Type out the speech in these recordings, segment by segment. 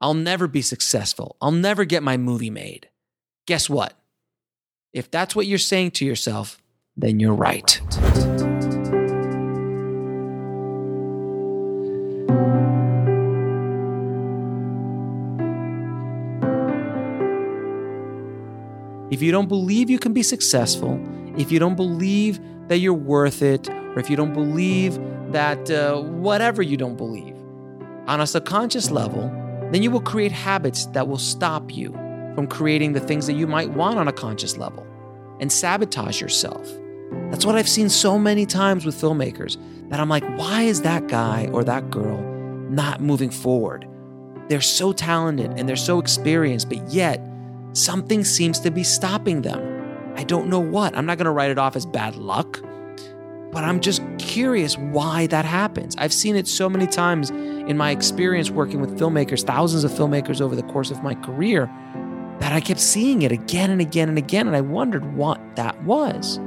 I'll never be successful. I'll never get my movie made. Guess what? If that's what you're saying to yourself, then you're right. If you don't believe you can be successful, if you don't believe that you're worth it, or if you don't believe that uh, whatever you don't believe, on a subconscious level, then you will create habits that will stop you from creating the things that you might want on a conscious level and sabotage yourself. That's what I've seen so many times with filmmakers that I'm like, why is that guy or that girl not moving forward? They're so talented and they're so experienced, but yet something seems to be stopping them. I don't know what. I'm not going to write it off as bad luck, but I'm just curious why that happens. I've seen it so many times in my experience working with filmmakers, thousands of filmmakers over the course of my career, that I kept seeing it again and again and again, and I wondered what that was.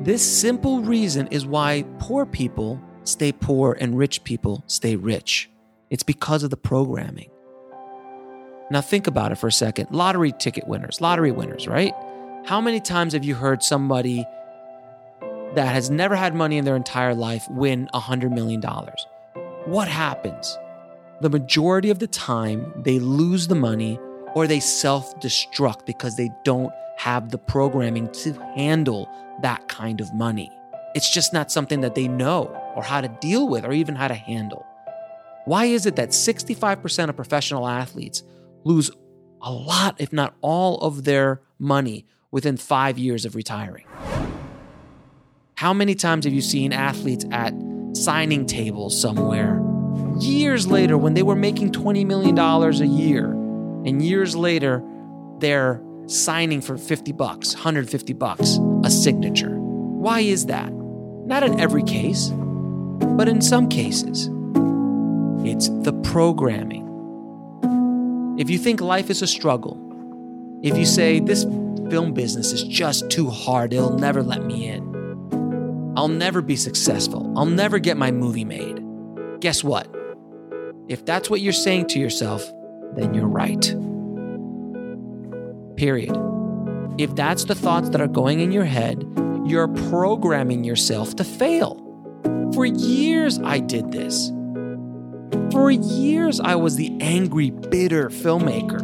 This simple reason is why poor people stay poor and rich people stay rich. It's because of the programming. Now, think about it for a second. Lottery ticket winners, lottery winners, right? How many times have you heard somebody that has never had money in their entire life win $100 million? What happens? The majority of the time, they lose the money or they self destruct because they don't have the programming to handle that kind of money. It's just not something that they know or how to deal with or even how to handle. Why is it that 65% of professional athletes lose a lot, if not all, of their money within five years of retiring? How many times have you seen athletes at signing tables somewhere years later when they were making $20 million a year. And years later, they're signing for 50 bucks, 150 bucks a signature. Why is that? Not in every case, but in some cases. It's the programming. If you think life is a struggle, if you say this film business is just too hard, it'll never let me in. I'll never be successful. I'll never get my movie made. Guess what? If that's what you're saying to yourself, then you're right. Period. If that's the thoughts that are going in your head, you're programming yourself to fail. For years, I did this. For years, I was the angry, bitter filmmaker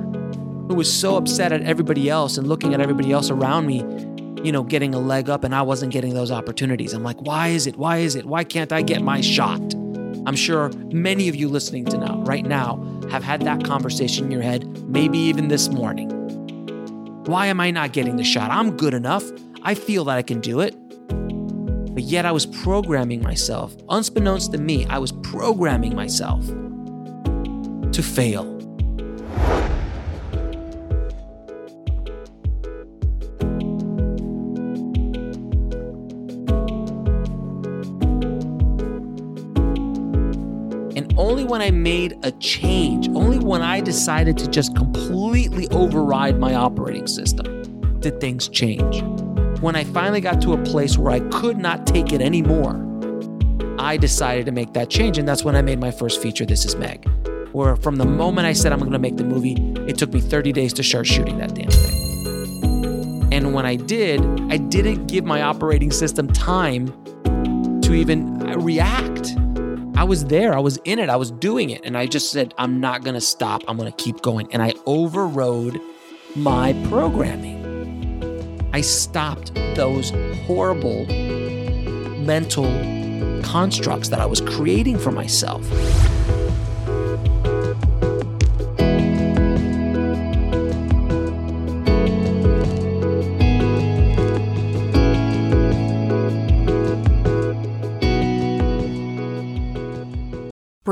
who was so upset at everybody else and looking at everybody else around me you know, getting a leg up and I wasn't getting those opportunities. I'm like, why is it? Why is it? Why can't I get my shot? I'm sure many of you listening to now, right now, have had that conversation in your head, maybe even this morning. Why am I not getting the shot? I'm good enough. I feel that I can do it. But yet I was programming myself. Unbeknownst to me, I was programming myself to fail. Only when I made a change, only when I decided to just completely override my operating system, did things change. When I finally got to a place where I could not take it anymore, I decided to make that change. And that's when I made my first feature, This Is Meg. Where from the moment I said I'm going to make the movie, it took me 30 days to start shooting that damn thing. And when I did, I didn't give my operating system time to even react. I was there, I was in it, I was doing it. And I just said, I'm not gonna stop, I'm gonna keep going. And I overrode my programming. I stopped those horrible mental constructs that I was creating for myself.